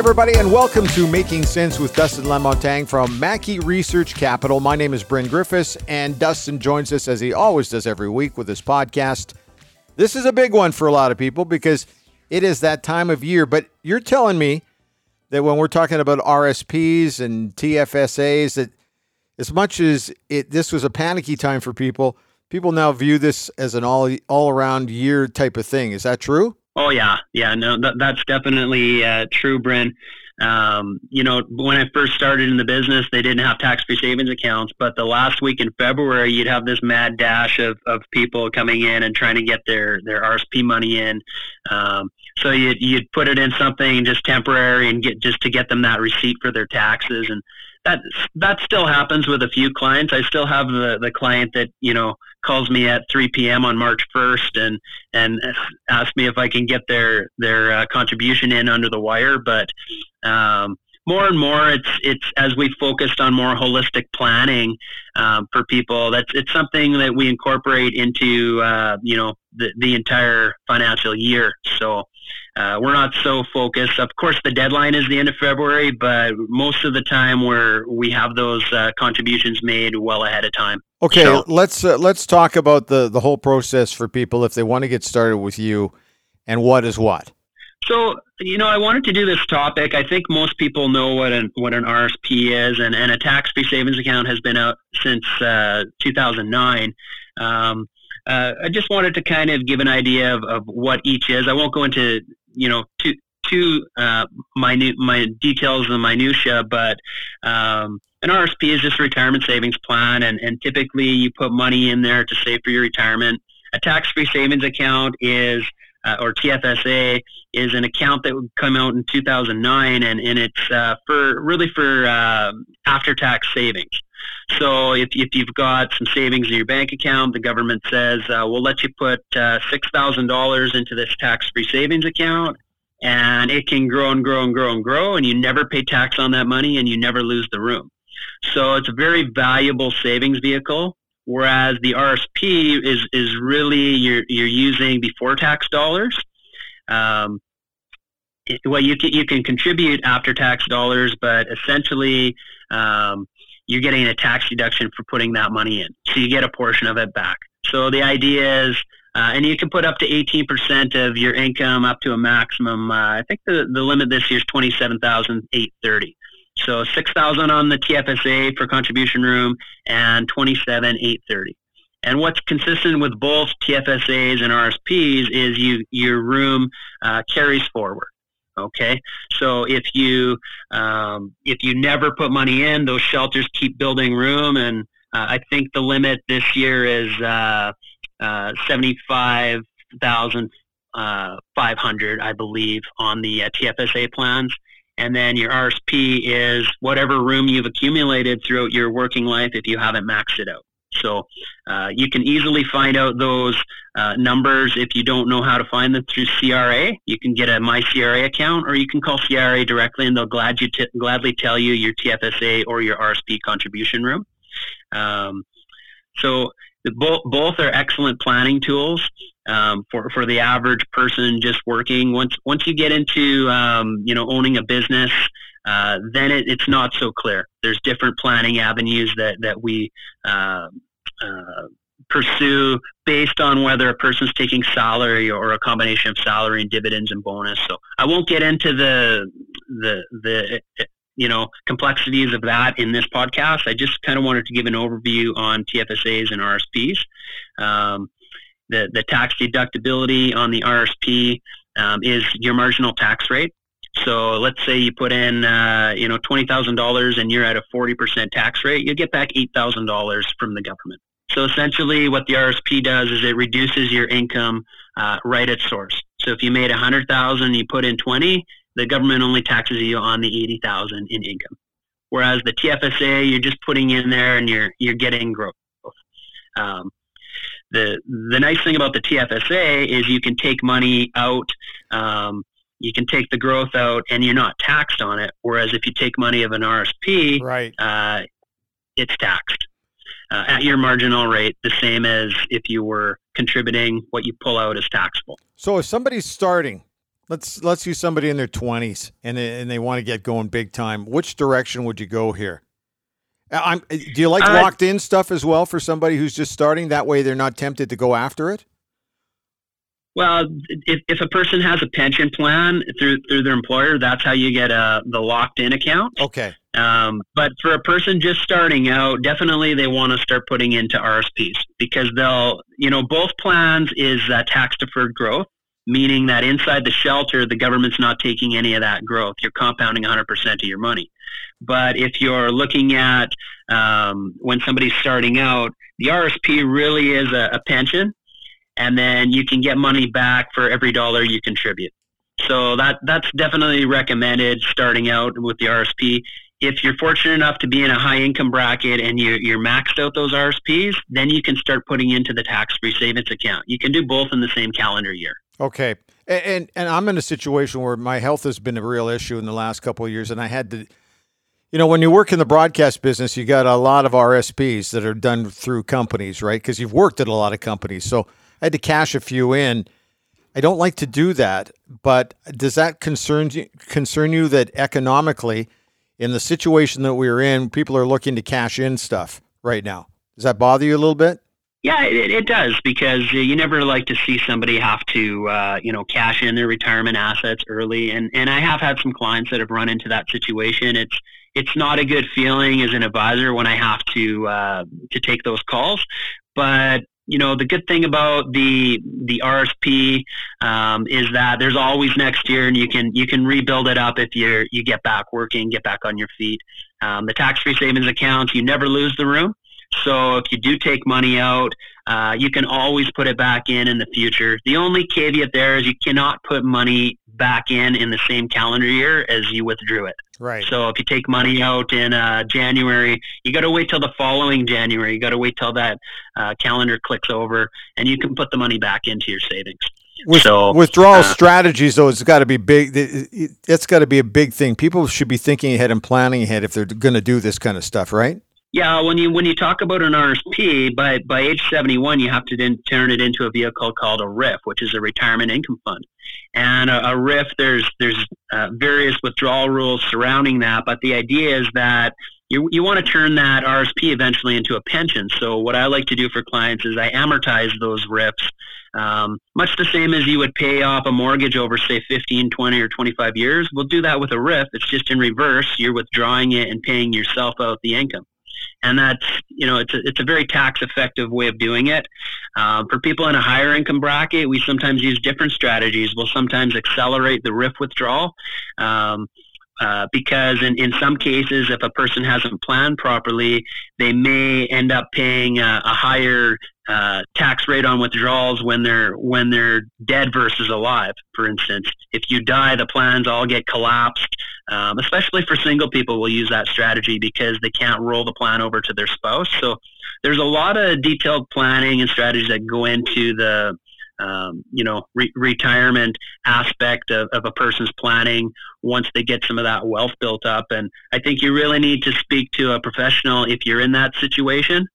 Everybody, and welcome to Making Sense with Dustin Lamontagne from Mackie Research Capital. My name is Bryn Griffiths, and Dustin joins us as he always does every week with his podcast. This is a big one for a lot of people because it is that time of year. But you're telling me that when we're talking about RSPs and TFSAs, that as much as it this was a panicky time for people, people now view this as an all all around year type of thing. Is that true? Oh yeah, yeah. No, that, that's definitely uh, true, Bryn. Um, you know, when I first started in the business, they didn't have tax-free savings accounts. But the last week in February, you'd have this mad dash of, of people coming in and trying to get their, their RSP money in. Um, so you'd, you'd put it in something just temporary and get just to get them that receipt for their taxes. And that that still happens with a few clients. I still have the, the client that you know calls me at 3 p.m. on March 1st and and asks me if I can get their their uh, contribution in under the wire. But um, more and more, it's it's as we focused on more holistic planning um, for people. That's it's something that we incorporate into uh, you know the the entire financial year. So uh, we're not so focused. Of course, the deadline is the end of February, but most of the time we're we have those uh, contributions made well ahead of time. Okay, so, let's uh, let's talk about the the whole process for people if they want to get started with you, and what is what. So you know, I wanted to do this topic. I think most people know what an what an RSP is, and, and a tax free savings account has been out since uh, 2009. Um, uh, I just wanted to kind of give an idea of, of what each is. I won't go into you know too too uh, minute my details and minutia, but um, an RSP is just a retirement savings plan, and, and typically you put money in there to save for your retirement. A tax-free savings account is uh, or TFSA is an account that would come out in 2009, and, and it's uh, for really for uh, after-tax savings. So if, if you've got some savings in your bank account, the government says, uh, we'll let you put uh, $6,000 into this tax-free savings account and it can grow and grow and grow and grow and you never pay tax on that money and you never lose the room. So it's a very valuable savings vehicle. Whereas the RSP is, is really you're, you're using before tax dollars. Um, well, you can, you can contribute after tax dollars, but essentially um, you're getting a tax deduction for putting that money in. So you get a portion of it back. So the idea is, uh, and you can put up to 18% of your income up to a maximum. Uh, I think the, the limit this year is 27,830. So 6,000 on the TFSA for contribution room and twenty-seven eight thirty. And what's consistent with both TFSAs and RSPs is you your room uh, carries forward. Okay, so if you um, if you never put money in, those shelters keep building room, and uh, I think the limit this year is uh, uh, seventy five thousand uh, five hundred, I believe, on the uh, TFSA plans. And then your RSP is whatever room you've accumulated throughout your working life if you haven't maxed it out. So uh, you can easily find out those uh, numbers if you don't know how to find them through CRA. You can get a My CRA account, or you can call CRA directly, and they'll glad you t- gladly tell you your TFSA or your RSP contribution room. Um, so the, both both are excellent planning tools um, for for the average person just working. Once once you get into um, you know owning a business uh, then it, it's not so clear. There's different planning avenues that that we uh, uh, pursue based on whether a person's taking salary or a combination of salary and dividends and bonus. So I won't get into the the the you know complexities of that in this podcast. I just kind of wanted to give an overview on TFSAs and RSPs. Um, the the tax deductibility on the RSP um, is your marginal tax rate. So let's say you put in, uh, you know, twenty thousand dollars, and you're at a forty percent tax rate. You get back eight thousand dollars from the government. So essentially, what the RSP does is it reduces your income uh, right at source. So if you made a hundred thousand, you put in twenty, the government only taxes you on the eighty thousand in income. Whereas the TFSA, you're just putting in there and you're you're getting growth. Um, the the nice thing about the TFSA is you can take money out um, you can take the growth out and you're not taxed on it. Whereas if you take money of an RSP, right. Uh, it's taxed uh, at your marginal rate, the same as if you were contributing. What you pull out is taxable. So if somebody's starting, Let's let's use somebody in their twenties and they, and they want to get going big time. Which direction would you go here? Uh, I'm, uh, do you like uh, locked in stuff as well for somebody who's just starting? That way, they're not tempted to go after it. Well, if, if a person has a pension plan through through their employer, that's how you get a uh, the locked in account. Okay. Um, but for a person just starting out, definitely they want to start putting into RSPs because they'll, you know, both plans is uh, tax deferred growth, meaning that inside the shelter, the government's not taking any of that growth. You're compounding 100% of your money. But if you're looking at um, when somebody's starting out, the RSP really is a, a pension and then you can get money back for every dollar you contribute. So that that's definitely recommended starting out with the RSP. If you're fortunate enough to be in a high income bracket and you, you're maxed out those RSPs, then you can start putting into the tax free savings account. You can do both in the same calendar year. Okay. And, and, and I'm in a situation where my health has been a real issue in the last couple of years, and I had to you know, when you work in the broadcast business, you got a lot of RSPs that are done through companies, right? Because you've worked at a lot of companies. So I had to cash a few in. I don't like to do that, but does that concern you, concern you that economically, in the situation that we're in, people are looking to cash in stuff right now? Does that bother you a little bit? Yeah, it, it does because you never like to see somebody have to, uh, you know, cash in their retirement assets early. And and I have had some clients that have run into that situation. It's it's not a good feeling as an advisor when I have to uh, to take those calls. But you know the good thing about the the RSP um, is that there's always next year, and you can you can rebuild it up if you you get back working, get back on your feet. Um, the tax-free savings accounts, you never lose the room. So if you do take money out, uh, you can always put it back in in the future. The only caveat there is you cannot put money back in in the same calendar year as you withdrew it. Right. So if you take money out in uh, January, you got to wait till the following January. You got to wait till that uh, calendar clicks over, and you can put the money back into your savings. With, so withdrawal uh, strategies, though, it's got to be big. It's got to be a big thing. People should be thinking ahead and planning ahead if they're going to do this kind of stuff, right? Yeah, when you when you talk about an RSP, by by age seventy one, you have to then turn it into a vehicle called a RIF, which is a retirement income fund. And a, a RIF, there's there's uh, various withdrawal rules surrounding that, but the idea is that you, you want to turn that RSP eventually into a pension. So what I like to do for clients is I amortize those RIFs, um, much the same as you would pay off a mortgage over, say, 15, 20, or 25 years. We'll do that with a RIF. It's just in reverse. You're withdrawing it and paying yourself out the income and that's you know it's a, it's a very tax effective way of doing it. Uh, for people in a higher income bracket, we sometimes use different strategies. We'll sometimes accelerate the RIF withdrawal. Um, uh, because in, in some cases, if a person hasn't planned properly, they may end up paying a, a higher uh, tax rate on withdrawals when they're when they're dead versus alive. For instance, if you die, the plans all get collapsed. Um, especially for single people, we'll use that strategy because they can't roll the plan over to their spouse. So there's a lot of detailed planning and strategies that go into the um, you know, re- retirement aspect of, of a person's planning once they get some of that wealth built up. And I think you really need to speak to a professional if you're in that situation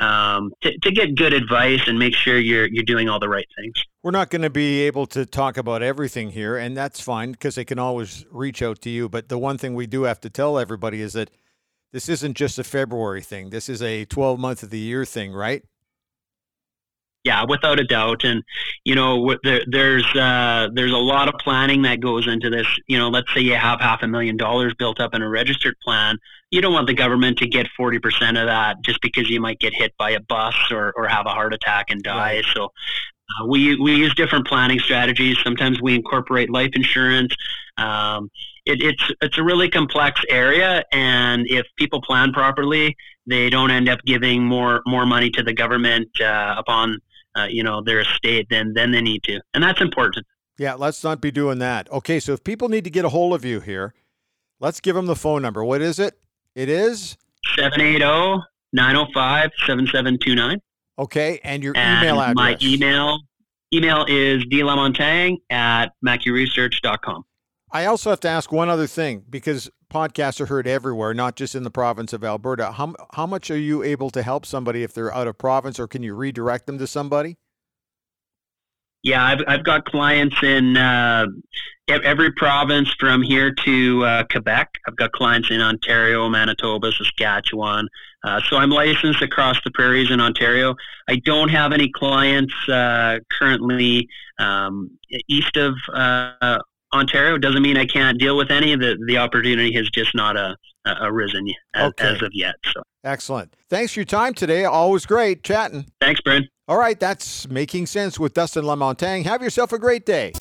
um, to, to get good advice and make sure you're you're doing all the right things. We're not going to be able to talk about everything here, and that's fine because they can always reach out to you. But the one thing we do have to tell everybody is that this isn't just a February thing. This is a 12 month of the year thing, right? Yeah, without a doubt, and you know there, there's uh, there's a lot of planning that goes into this. You know, let's say you have half a million dollars built up in a registered plan. You don't want the government to get forty percent of that just because you might get hit by a bus or, or have a heart attack and die. Right. So uh, we we use different planning strategies. Sometimes we incorporate life insurance. Um, it, it's it's a really complex area, and if people plan properly, they don't end up giving more more money to the government uh, upon uh, you know, their estate than than they need to, and that's important. Yeah, let's not be doing that. Okay, so if people need to get a hold of you here, let's give them the phone number. What is it? It is 780-905-7729. Okay, and your and email address. My email email is dlamontagne at mackieresearch.com. I also have to ask one other thing because podcasts are heard everywhere, not just in the province of Alberta. How, how much are you able to help somebody if they're out of province, or can you redirect them to somebody? Yeah, I've, I've got clients in uh, every province from here to uh, Quebec. I've got clients in Ontario, Manitoba, Saskatchewan. Uh, so I'm licensed across the prairies in Ontario. I don't have any clients uh, currently um, east of uh, Ontario. Doesn't mean I can't deal with any. The the opportunity has just not a, uh, a arisen as, okay. as of yet. So excellent. Thanks for your time today. Always great chatting. Thanks, Brent. All right, that's making sense with Dustin Lamontagne. Have yourself a great day.